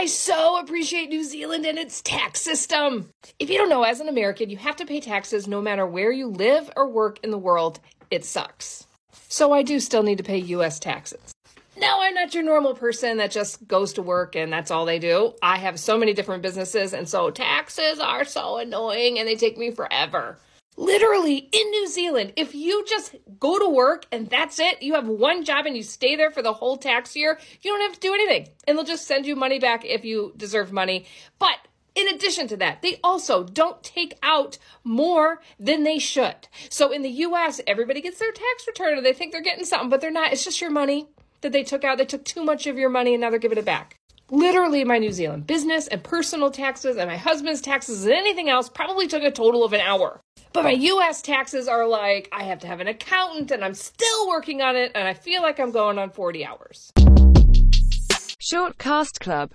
I so appreciate New Zealand and its tax system. If you don't know, as an American, you have to pay taxes no matter where you live or work in the world. It sucks. So I do still need to pay US taxes. No, I'm not your normal person that just goes to work and that's all they do. I have so many different businesses, and so taxes are so annoying and they take me forever. Literally in New Zealand, if you just go to work and that's it, you have one job and you stay there for the whole tax year, you don't have to do anything. And they'll just send you money back if you deserve money. But in addition to that, they also don't take out more than they should. So in the US, everybody gets their tax return and they think they're getting something, but they're not. It's just your money that they took out. They took too much of your money and now they're giving it back literally my New Zealand business and personal taxes and my husband's taxes and anything else probably took a total of an hour. But my US taxes are like, I have to have an accountant and I'm still working on it and I feel like I'm going on 40 hours. Short Cast Club